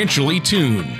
financially tuned.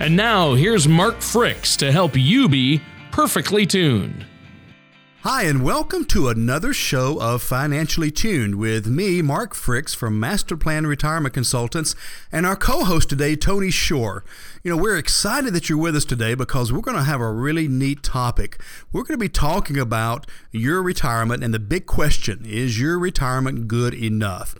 And now here's Mark Fricks to help you be perfectly tuned. Hi, and welcome to another show of Financially Tuned with me, Mark Fricks from Master Plan Retirement Consultants, and our co host today, Tony Shore. You know, we're excited that you're with us today because we're going to have a really neat topic. We're going to be talking about your retirement and the big question is your retirement good enough?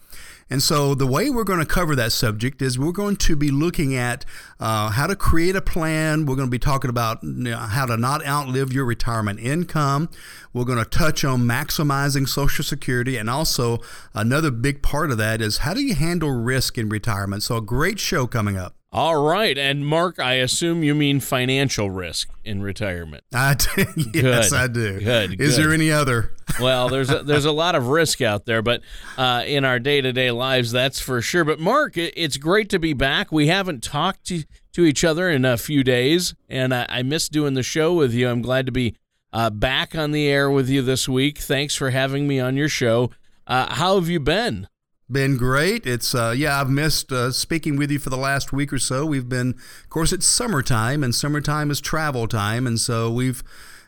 And so, the way we're going to cover that subject is we're going to be looking at uh, how to create a plan. We're going to be talking about you know, how to not outlive your retirement income. We're going to touch on maximizing Social Security. And also, another big part of that is how do you handle risk in retirement? So, a great show coming up. All right. And Mark, I assume you mean financial risk in retirement. I do. yes, Good. I do. Good, Is good. there any other? Well, there's a, there's a lot of risk out there, but uh, in our day to day lives, that's for sure. But Mark, it's great to be back. We haven't talked to, to each other in a few days, and I, I missed doing the show with you. I'm glad to be uh, back on the air with you this week. Thanks for having me on your show. Uh, how have you been? Been great. It's uh, yeah, I've missed uh, speaking with you for the last week or so. We've been, of course, it's summertime, and summertime is travel time, and so we've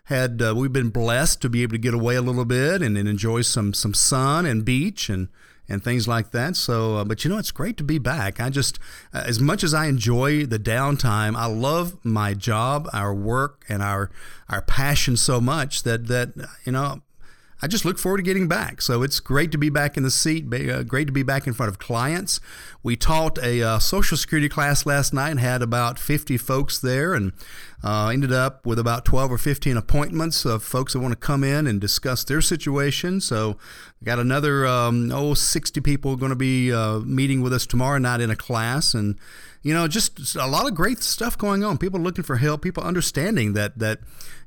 had uh, we've been blessed to be able to get away a little bit and, and enjoy some some sun and beach and and things like that. So, uh, but you know, it's great to be back. I just, uh, as much as I enjoy the downtime, I love my job, our work, and our our passion so much that that you know. I just look forward to getting back. So it's great to be back in the seat, uh, great to be back in front of clients. We taught a uh, Social Security class last night and had about 50 folks there and uh, ended up with about 12 or 15 appointments of folks that want to come in and discuss their situation. So got another, um, oh, 60 people going to be uh, meeting with us tomorrow night in a class. And you know, just a lot of great stuff going on. People looking for help, people understanding that that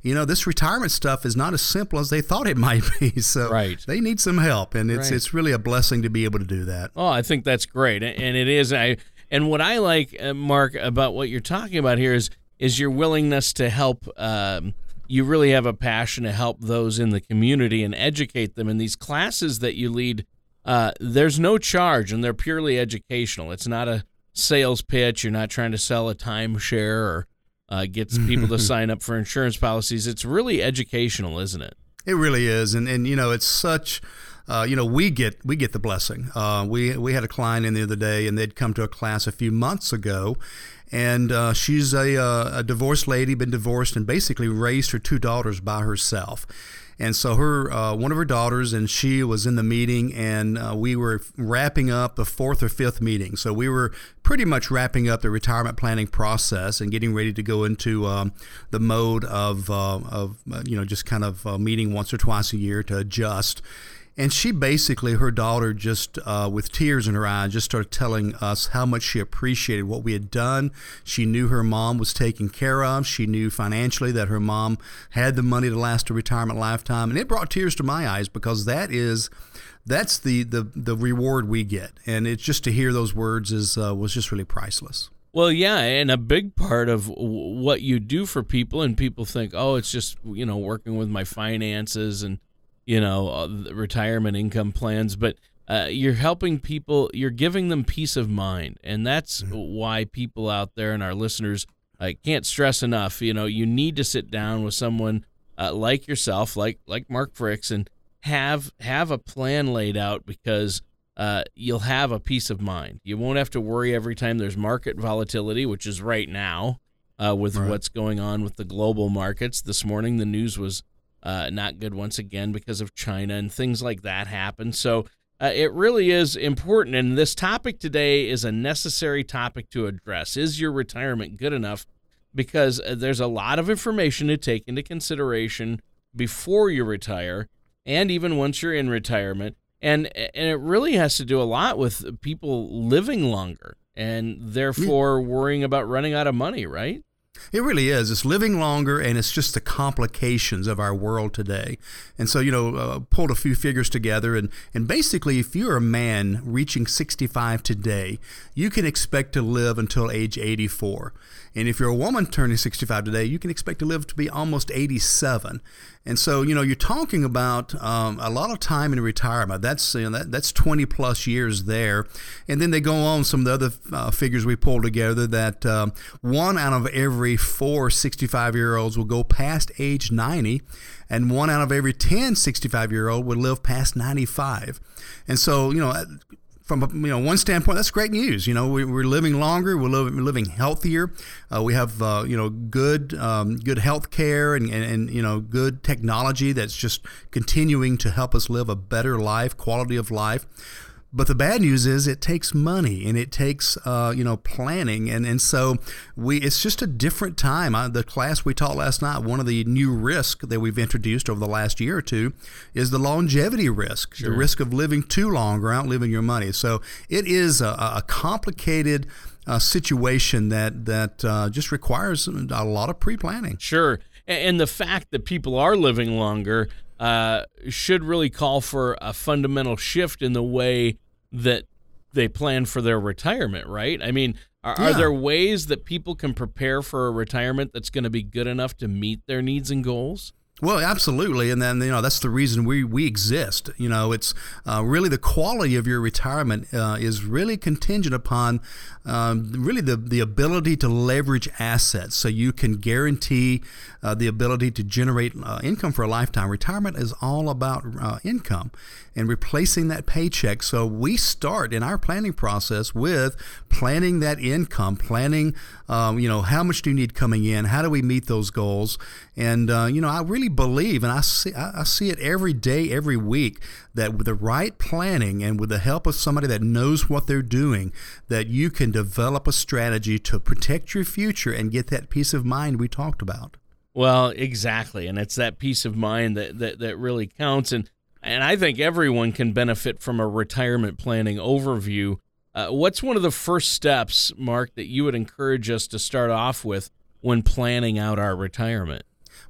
you know this retirement stuff is not as simple as they thought it might be. So Right. they need some help, and it's Right. it's really a blessing to be able to do that. Oh, I think that's great, and it is. I and what I like, uh, Mark, about what you're talking about here is is your willingness to help. Um, you really have a passion to help those in the community and educate them. In these classes that you lead, uh, there's no charge, and they're purely educational. It's not a sales pitch. You're not trying to sell a timeshare or uh, get people to sign up for insurance policies. It's really educational, isn't it? It really is, and and you know it's such. Uh, you know, we get we get the blessing. Uh, we we had a client in the other day, and they'd come to a class a few months ago, and uh, she's a uh, a divorced lady, been divorced, and basically raised her two daughters by herself. And so her uh, one of her daughters and she was in the meeting, and uh, we were wrapping up the fourth or fifth meeting. So we were pretty much wrapping up the retirement planning process and getting ready to go into um, the mode of of you know just kind of meeting once or twice a year to adjust. And she basically, her daughter, just uh, with tears in her eyes, just started telling us how much she appreciated what we had done. She knew her mom was taken care of. She knew financially that her mom had the money to last a retirement lifetime, and it brought tears to my eyes because that is. That's the, the, the reward we get, and it's just to hear those words is uh, was just really priceless. Well, yeah, and a big part of what you do for people, and people think, oh, it's just you know working with my finances and you know uh, retirement income plans, but uh, you're helping people, you're giving them peace of mind, and that's why people out there and our listeners, I can't stress enough. You know, you need to sit down with someone uh, like yourself, like like Mark Fricks, and have have a plan laid out because uh, you'll have a peace of mind. You won't have to worry every time there's market volatility, which is right now uh, with right. what's going on with the global markets. This morning, the news was uh, not good once again because of China and things like that happen. So uh, it really is important. And this topic today is a necessary topic to address. Is your retirement good enough? Because uh, there's a lot of information to take into consideration before you retire and even once you're in retirement. And, and it really has to do a lot with people living longer and therefore worrying about running out of money, right? It really is. It's living longer, and it's just the complications of our world today. And so, you know, uh, pulled a few figures together, and, and basically, if you're a man reaching 65 today, you can expect to live until age 84. And if you're a woman turning 65 today, you can expect to live to be almost 87. And so, you know, you're talking about um, a lot of time in retirement. That's you know, that, that's 20 plus years there. And then they go on some of the other uh, figures we pulled together that um, one out of every four 65 year olds will go past age 90, and one out of every 10 65 year old would live past 95. And so, you know, from you know one standpoint, that's great news. You know, we, are living longer, we're living, we're living healthier. Uh, we have uh, you know good um, good health care and, and, and, you know good technology that's just continuing to help us live a better life, quality of life. But the bad news is it takes money and it takes uh, you know planning and, and so we it's just a different time. I, the class we taught last night, one of the new risks that we've introduced over the last year or two is the longevity risk, sure. the risk of living too long or outliving your money. So it is a, a complicated uh, situation that that uh, just requires a lot of pre planning. Sure, and the fact that people are living longer uh, should really call for a fundamental shift in the way that they plan for their retirement, right? I mean, are, yeah. are there ways that people can prepare for a retirement that's going to be good enough to meet their needs and goals? Well, absolutely, and then you know that's the reason we we exist. You know, it's uh, really the quality of your retirement uh, is really contingent upon um, really the the ability to leverage assets, so you can guarantee uh, the ability to generate uh, income for a lifetime. Retirement is all about uh, income and replacing that paycheck. So we start in our planning process with planning that income, planning um, you know how much do you need coming in, how do we meet those goals, and uh, you know I really believe, and I see I see it every day, every week that with the right planning and with the help of somebody that knows what they're doing, that you can develop a strategy to protect your future and get that peace of mind we talked about. Well, exactly, and it's that peace of mind that that, that really counts, and and I think everyone can benefit from a retirement planning overview. Uh, what's one of the first steps, Mark, that you would encourage us to start off with when planning out our retirement?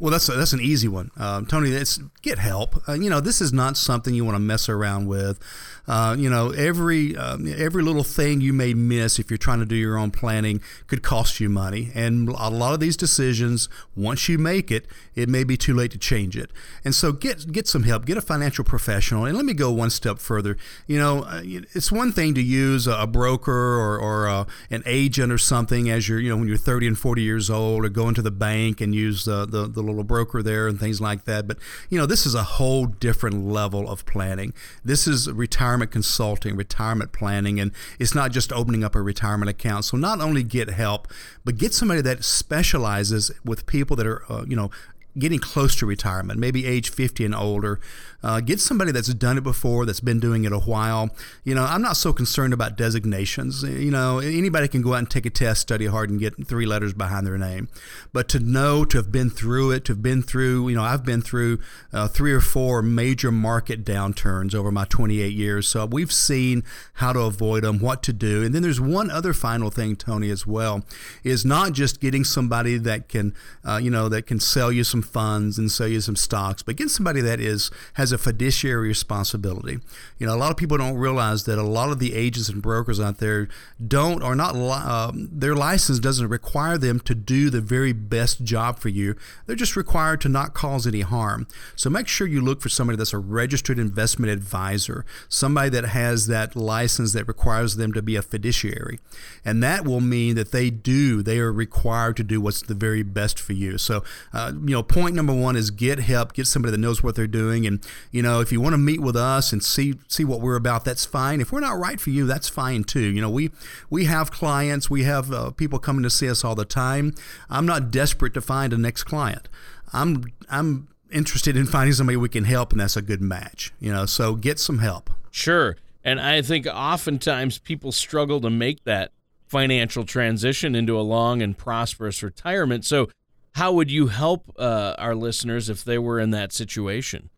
Well, that's a, that's an easy one, um, Tony. It's get help. Uh, you know, this is not something you want to mess around with. Uh, you know, every um, every little thing you may miss if you're trying to do your own planning could cost you money. And a lot of these decisions, once you make it, it may be too late to change it. And so get get some help. Get a financial professional. And let me go one step further. You know, uh, it's one thing to use a broker or, or uh, an agent or something as you're you know when you're 30 and 40 years old, or go into the bank and use the, the, the little broker there and things like that. But you know, this is a whole different level of planning. This is retirement consulting, retirement planning, and it's not just opening up a retirement account. So not only get help, but get somebody that specializes with people that are, uh, you know, getting close to retirement, maybe age 50 and older. Uh, get somebody that's done it before, that's been doing it a while. You know, I'm not so concerned about designations. You know, anybody can go out and take a test, study hard, and get three letters behind their name. But to know, to have been through it, to have been through, you know, I've been through uh, three or four major market downturns over my 28 years. So we've seen how to avoid them, what to do. And then there's one other final thing, Tony, as well, is not just getting somebody that can, uh, you know, that can sell you some funds and sell you some stocks, but get somebody that is has a fiduciary responsibility. You know, a lot of people don't realize that a lot of the agents and brokers out there don't are not um, their license doesn't require them to do the very best job for you. They're just required to not cause any harm. So make sure you look for somebody that's a registered investment advisor, somebody that has that license that requires them to be a fiduciary, and that will mean that they do they are required to do what's the very best for you. So, uh, you know point number one is get help, get somebody that knows what they're doing. And, you know, if you want to meet with us and see, see what we're about, that's fine. If we're not right for you, that's fine too. You know, we, we have clients, we have uh, people coming to see us all the time. I'm not desperate to find a next client. I'm, I'm interested in finding somebody we can help, and that's a good match. You know, so get some help. Sure. And I think oftentimes people struggle to make that financial transition into a long and prosperous retirement. So, how would you help uh, our listeners if they were in that situation?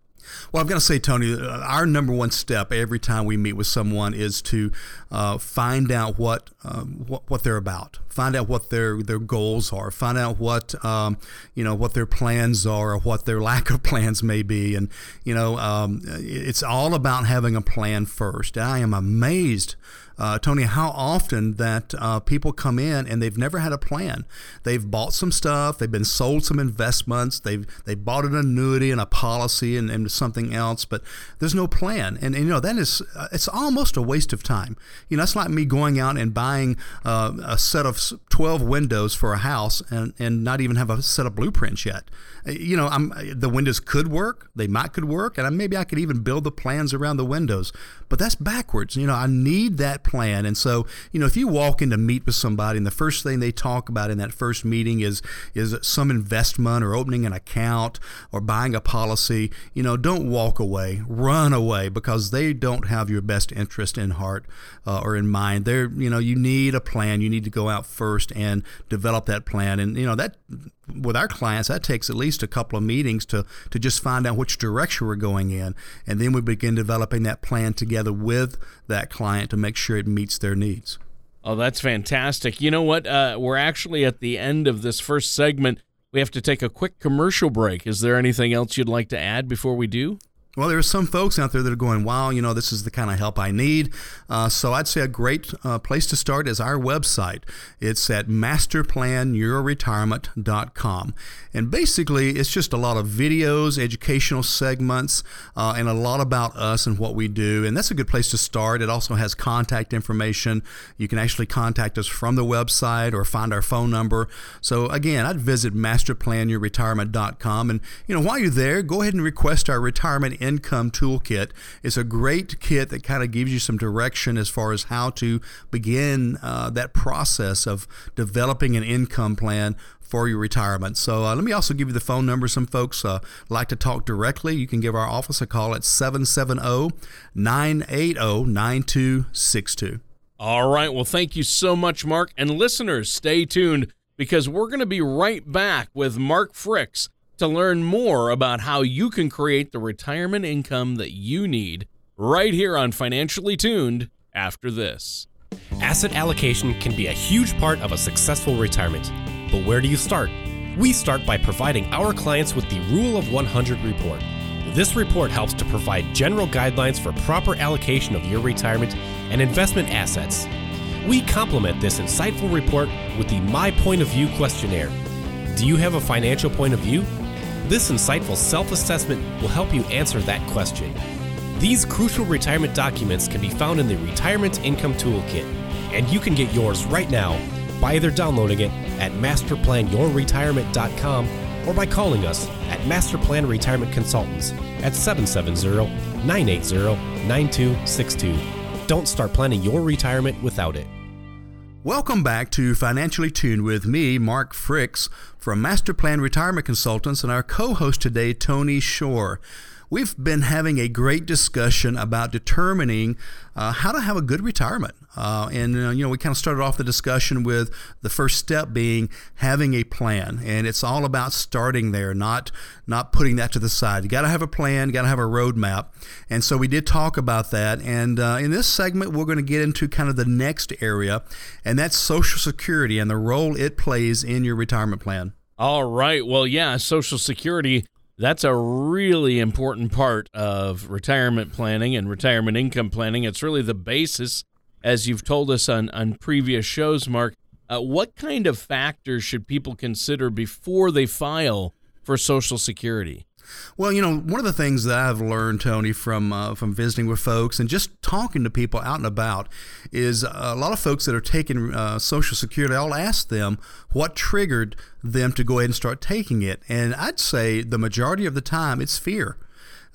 Well, I've got to say, Tony, uh, our number one step every time we meet with someone is to uh, find out what, um, what what they're about, find out what their their goals are, find out what um, you know what their plans are, or what their lack of plans may be, and you know um, it's all about having a plan first. I am amazed uh, Tony, how often that uh, people come in and they've never had a plan. They've bought some stuff, they've been sold some investments, they've they bought an annuity and a policy and, and something else, but there's no plan. And, and you know that is uh, it's almost a waste of time. You know, it's like me going out and buying uh, a set of 12 windows for a house and, and not even have a set of blueprints yet. Uh, you know, I'm, the windows could work, they might could work, and maybe I could even build the plans around the windows. But that's backwards. You know, I need that plan. And so, you know, if you walk in to meet with somebody and the first thing they talk about in that first meeting is is some investment or opening an account or buying a policy, you know, don't walk away, run away because they don't have your best interest in heart uh, or in mind. They're, you know, you need a plan. You need to go out first and develop that plan. And you know that with our clients, that takes at least a couple of meetings to, to just find out which direction we're going in. And then we begin developing that plan together with that client to make sure it meets their needs. Oh, that's fantastic. You know what? Uh, we're actually at the end of this first segment. We have to take a quick commercial break. Is there anything else you'd like to add before we do? Well, there are some folks out there that are going, wow, you know, this is the kind of help I need. Uh, so I'd say a great uh, place to start is our website. It's at masterplanyourretirement.com. And basically, it's just a lot of videos, educational segments, uh, and a lot about us and what we do. And that's a good place to start. It also has contact information. You can actually contact us from the website or find our phone number. So again, I'd visit masterplanyourretirement.com. And, you know, while you're there, go ahead and request our retirement Income Toolkit. It's a great kit that kind of gives you some direction as far as how to begin uh, that process of developing an income plan for your retirement. So uh, let me also give you the phone number. Some folks uh, like to talk directly. You can give our office a call at 770 980 9262. All right. Well, thank you so much, Mark. And listeners, stay tuned because we're going to be right back with Mark Fricks to learn more about how you can create the retirement income that you need right here on Financially Tuned after this. Asset allocation can be a huge part of a successful retirement. But where do you start? We start by providing our clients with the Rule of 100 report. This report helps to provide general guidelines for proper allocation of your retirement and investment assets. We complement this insightful report with the My Point of View questionnaire. Do you have a financial point of view? This insightful self assessment will help you answer that question. These crucial retirement documents can be found in the Retirement Income Toolkit, and you can get yours right now by either downloading it at masterplanyourretirement.com or by calling us at Masterplan Retirement Consultants at 770 980 9262. Don't start planning your retirement without it. Welcome back to Financially Tuned with me, Mark Fricks from Master Plan Retirement Consultants, and our co host today, Tony Shore. We've been having a great discussion about determining uh, how to have a good retirement. Uh, and, uh, you know, we kind of started off the discussion with the first step being having a plan. And it's all about starting there, not, not putting that to the side. You got to have a plan, you got to have a roadmap. And so we did talk about that. And uh, in this segment, we're going to get into kind of the next area, and that's Social Security and the role it plays in your retirement plan. All right. Well, yeah, Social Security that's a really important part of retirement planning and retirement income planning. It's really the basis, as you've told us on, on previous shows, Mark. Uh, what kind of factors should people consider before they file for Social Security? Well, you know, one of the things that I've learned, Tony, from uh, from visiting with folks and just talking to people out and about, is a lot of folks that are taking uh, Social Security. I'll ask them what triggered them to go ahead and start taking it, and I'd say the majority of the time it's fear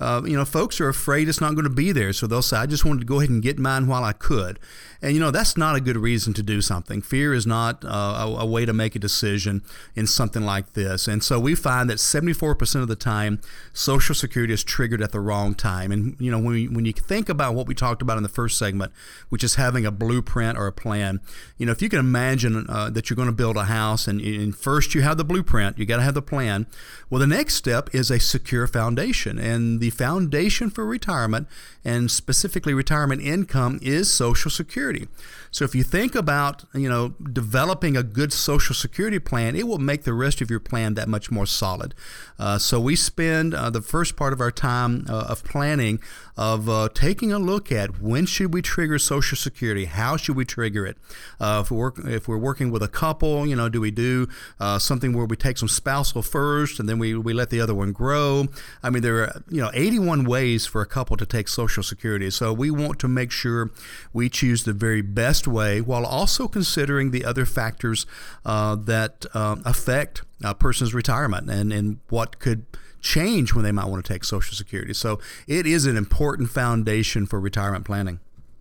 uh, you know, folks are afraid it's not going to be there. So they'll say, I just wanted to go ahead and get mine while I could. And, you know, that's not a good reason to do something. Fear is not uh, a, a, way to make a decision in something like this. And so we find that 74% of the time, Social Security is triggered at the wrong time. And, you know, when, we, when you think about what we talked about in the first segment, which is having a blueprint or a plan, you know, if you can imagine uh, that you're going to build a house and, and first you have the blueprint, you got to have the plan. Well, the next step is a secure foundation. And the foundation for retirement and specifically retirement income is Social Security. So if you think about, you know, developing a good Social Security plan, it will make the rest of your plan that much more solid. Uh, so we spend uh, the first part of our time uh, of planning of uh, taking a look at when should we trigger Social Security, how should we trigger it. Uh, if, we're if we're working with a couple, you know, do we do uh, something where we take some spousal first and then we, we let the other one grow? I mean, there are you know 81 ways for a couple to take Social Security. So we want to make sure we choose the very best way while also considering the other factors uh, that uh, affect a person's retirement and, and what could change when they might want to take Social Security. So it is an important foundation for retirement planning.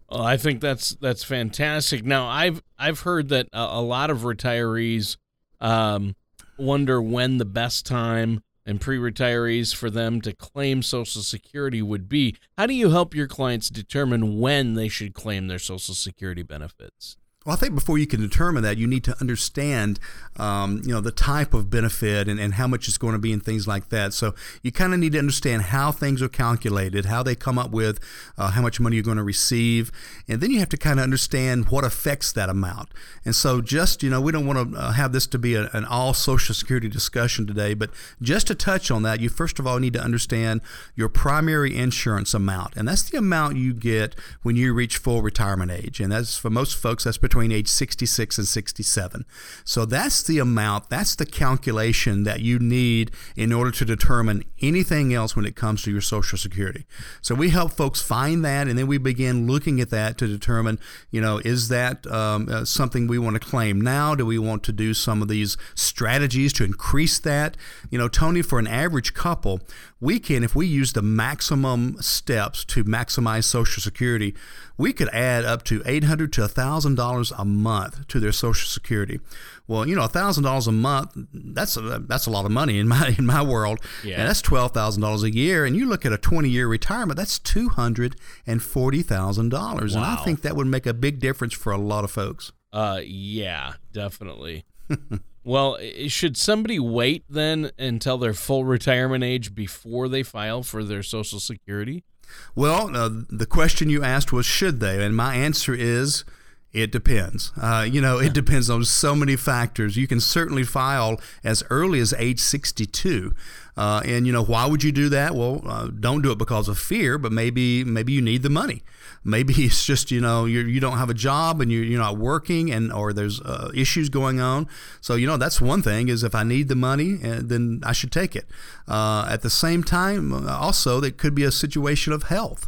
Well, I think that's that's fantastic. Now I've I've heard that a, a lot of retirees um, wonder when the best time and pre-retirees for them to claim Social Security would be. How do you help your clients determine when they should claim their Social Security benefits? Well, I think before you can determine that, you need to understand, um, you know, the type of benefit and, and how much it's going to be and things like that. So you kind of need to understand how things are calculated, how they come up with uh, how much money you're going to receive, and then you have to kind of understand what affects that amount. And so, just you know, we don't want to uh, have this to be a, an all Social Security discussion today, but just to touch on that, you first of all need to understand your primary insurance amount, and that's the amount you get when you reach full retirement age, and that's for most folks that's between between age 66 and 67. So that's the amount, that's the calculation that you need in order to determine anything else when it comes to your Social Security. So we help folks find that, and then we begin looking at that to determine, you know, is that um, uh, something we want to claim now? Do we want to do some of these strategies to increase that? You know, Tony, for an average couple, we can, if we use the maximum steps to maximize Social Security, we could add up to 800 to $1,000 a month to their Social Security. Well, you know, $1,000 a month, that's a, that's a lot of money in my, in my world. Yeah. And that's $12,000 a year. And you look at a 20 year retirement, that's $240,000. Wow. And I think that would make a big difference for a lot of folks. Uh, yeah, definitely. well, should somebody wait then until their full retirement age before they file for their Social Security? Well, uh, the question you asked was should they? And my answer is it depends. Uh, you know, it depends on so many factors. You can certainly file as early as age 62. Uh, and you know, why would you do that? Well, uh, don't do it because of fear, but maybe maybe you need the money. Maybe it's just you know you're, you don't have a job and you're, you're not working, and or there's uh, issues going on. So you know that's one thing is if I need the money, uh, then I should take it. Uh, at the same time, uh, also it could be a situation of health.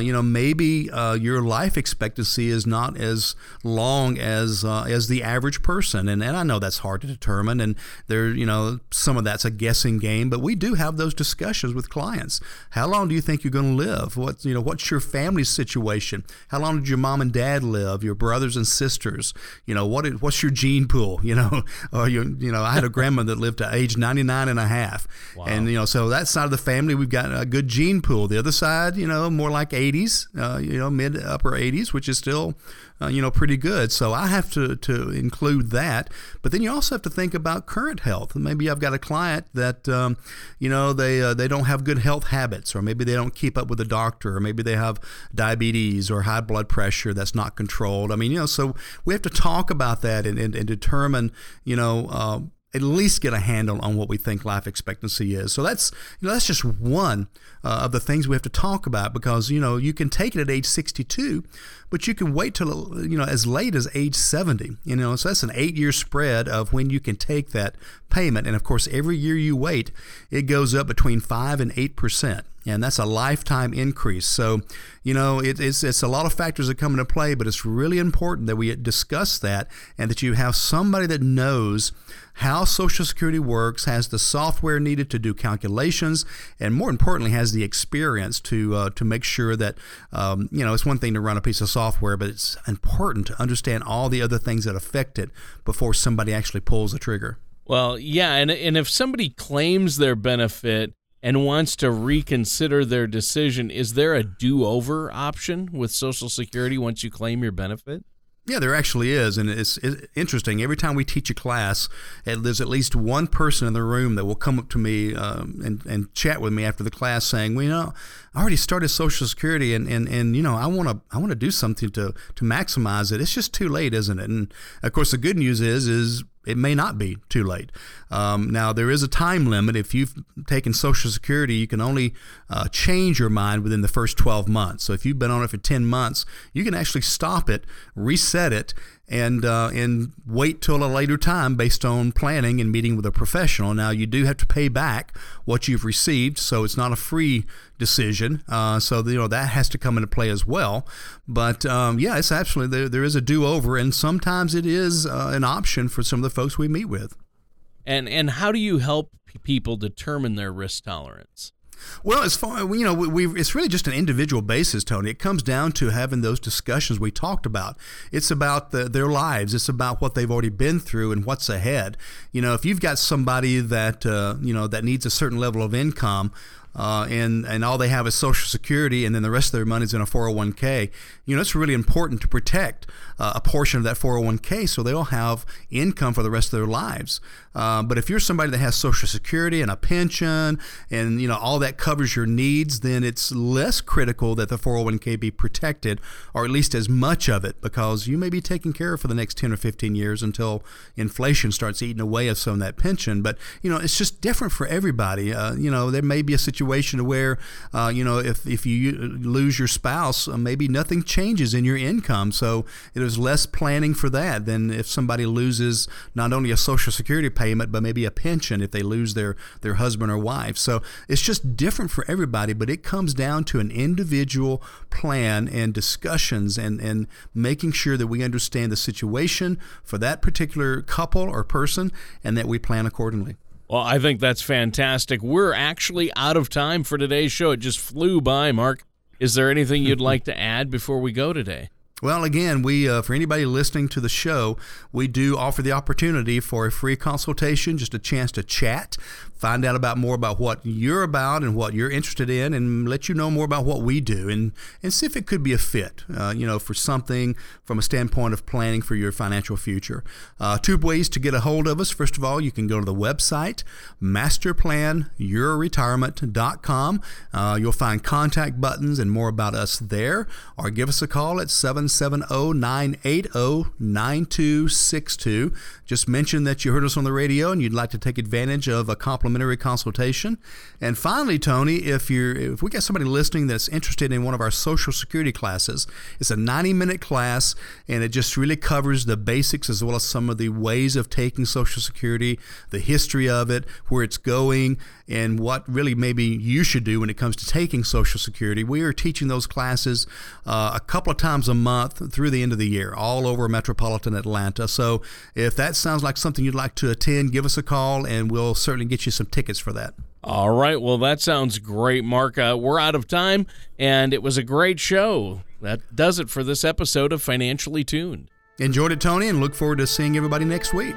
You know, maybe your life expectancy is not as long as as the average person, and, and I know that's hard to determine, and there, you know, some of that's a guessing game, but we do have those discussions with clients. How long do you think you're going to live? What you know, what's your family situation? How long did your mom and dad live? Your brothers and sisters? You know, what what's your gene pool? You know, or you you know, I had a grandma that lived to age 99 and a half, wow. and you know, so that side of the family we've got a good gene pool. The other side, you know, more like 80s, uh, you know, mid upper 80s, which is still uh, you know, pretty good. So I have to, to include that. But then you also have to think about current health. Maybe I've got a client that, um, you know, they, uh, they don't have good health habits, or maybe they don't keep up with a doctor, or maybe they have diabetes or high blood pressure that's not controlled. I mean, you know, so we have to talk about that and, and, and determine, you know, uh, at least get a handle on what we think life expectancy is. So that's you know that's just one uh, of the things we have to talk about because you know you can take it at age 62, but you can wait till you know as late as age 70. You know, so that's an eight-year spread of when you can take that payment, and of course every year you wait, it goes up between five and eight percent and that's a lifetime increase. So, you know, it, it's it's a lot of factors that come into play, but it's really important that we discuss that and that you have somebody that knows how Social Security works, has the software needed to do calculations, and more importantly, has the experience to uh, to make sure that um, you know it's one thing to run a piece of software, but it's important to understand all the other things that affect it before somebody actually pulls the trigger. Well, yeah, and and if somebody claims their benefit and wants to reconsider their decision, is there a do over option with Social Security once you claim your benefit? Yeah, there actually is, and it's, it's, interesting. Every time we teach a class, there's at least one person in the room that will come up to me um, and, and chat with me after the class, saying, "Well, you know, I already started Social Security, and, and, and you know, I want to I want to do something to to maximize it. It's just too late, isn't it?" And of course, the good news is is it may not be too late. Um, now, there is a time limit. If you've taken Social Security, you can only uh, change your mind within the first 12 months. So, if you've been on it for 10 months, you can actually stop it, reset it, and uh, and wait till a later time based on planning and meeting with a professional. Now you do have to pay back what you've received, so it's not a free decision. Uh, so you know that has to come into play as well. But um, yeah, it's absolutely there, there is a do over, and sometimes it is uh, an option for some of the folks we meet with. And and how do you help people determine their risk tolerance? Well, as far you know, we, we, it's really just an individual basis, Tony. It comes down to having those discussions we talked about. It's about the, their lives. It's about what they've already been through and what's ahead. You know, if you've got somebody that uh, you know that needs a certain level of income, uh, and and all they have is Social Security, and then the rest of their money's in a 401k. You know, it's really important to protect uh, a portion of that 401k so they'll have income for the rest of their lives. Uh, but if you're somebody that has Social Security and a pension, and you know all that covers your needs, then it's less critical that the 401k be protected, or at least as much of it, because you may be taken care of for the next 10 or 15 years until inflation starts eating away at some of that pension. But you know, it's just different for everybody. Uh, you know, there may be a situation where uh, you know if if you lose your spouse, uh, maybe nothing changes in your income, so there's less planning for that than if somebody loses not only a Social Security payment, but maybe a pension if they lose their, their husband or wife. So it's just different for everybody, but it comes down to an individual plan and discussions and, and making sure that we understand the situation for that particular couple or person and that we plan accordingly. Well, I think that's fantastic. We're actually out of time for today's show. It just flew by, Mark. Is there anything you'd like to add before we go today? Well, again, we uh, for anybody listening to the show, we do offer the opportunity for a free consultation, just a chance to chat, find out about more about what you're about and what you're interested in, and let you know more about what we do, and and see if it could be a fit, uh, you know, for something from a standpoint of planning for your financial future. Uh, two ways to get a hold of us. First of all, you can go to the website masterplanyourretirement.com. Uh, you'll find contact buttons and more about us there, or give us a call at 770 980 9262. Just mention that you heard us on the radio and you'd like to take advantage of a complimentary consultation. And finally, Tony, if you're if we got somebody listening that's interested in one of our Social Security classes, it's a 90-minute class and it just really covers the basics as well as some of the ways of taking Social Security, the history of it, where it's going, and what really maybe you should do when it comes to taking Social Security. We are teaching those classes uh, a couple of times a month through the end of the year, all over metropolitan Atlanta. So if that sounds like something you'd like to attend, give us a call and we'll certainly get you some tickets for that. All right. Well, that sounds great, Mark. Uh, we're out of time, and it was a great show. That does it for this episode of Financially Tuned. Enjoyed it, Tony, and look forward to seeing everybody next week.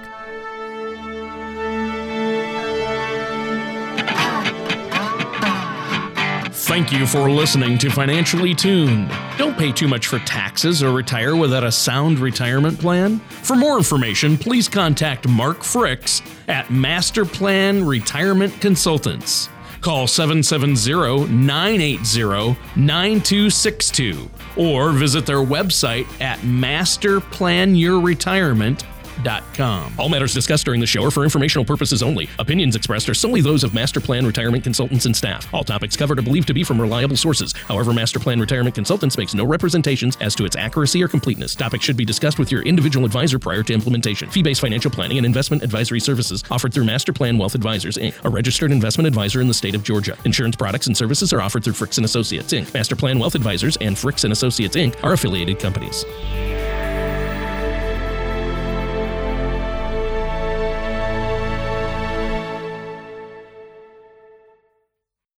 Thank you for listening to Financially Tuned. Don't pay too much for taxes or retire without a sound retirement plan. For more information, please contact Mark Fricks at Master Plan Retirement Consultants. Call 770 980 9262 or visit their website at masterplanyourretirement.com masterplan.com. All matters discussed during the show are for informational purposes only. Opinions expressed are solely those of Master Plan Retirement Consultants and staff. All topics covered are believed to be from reliable sources. However, Master Plan Retirement Consultants makes no representations as to its accuracy or completeness. Topics should be discussed with your individual advisor prior to implementation. Fee-based financial planning and investment advisory services offered through Master Plan Wealth Advisors Inc., a registered investment advisor in the state of Georgia. Insurance products and services are offered through Fricks and Associates Inc. Master Plan Wealth Advisors and Fricks and Associates Inc. are affiliated companies.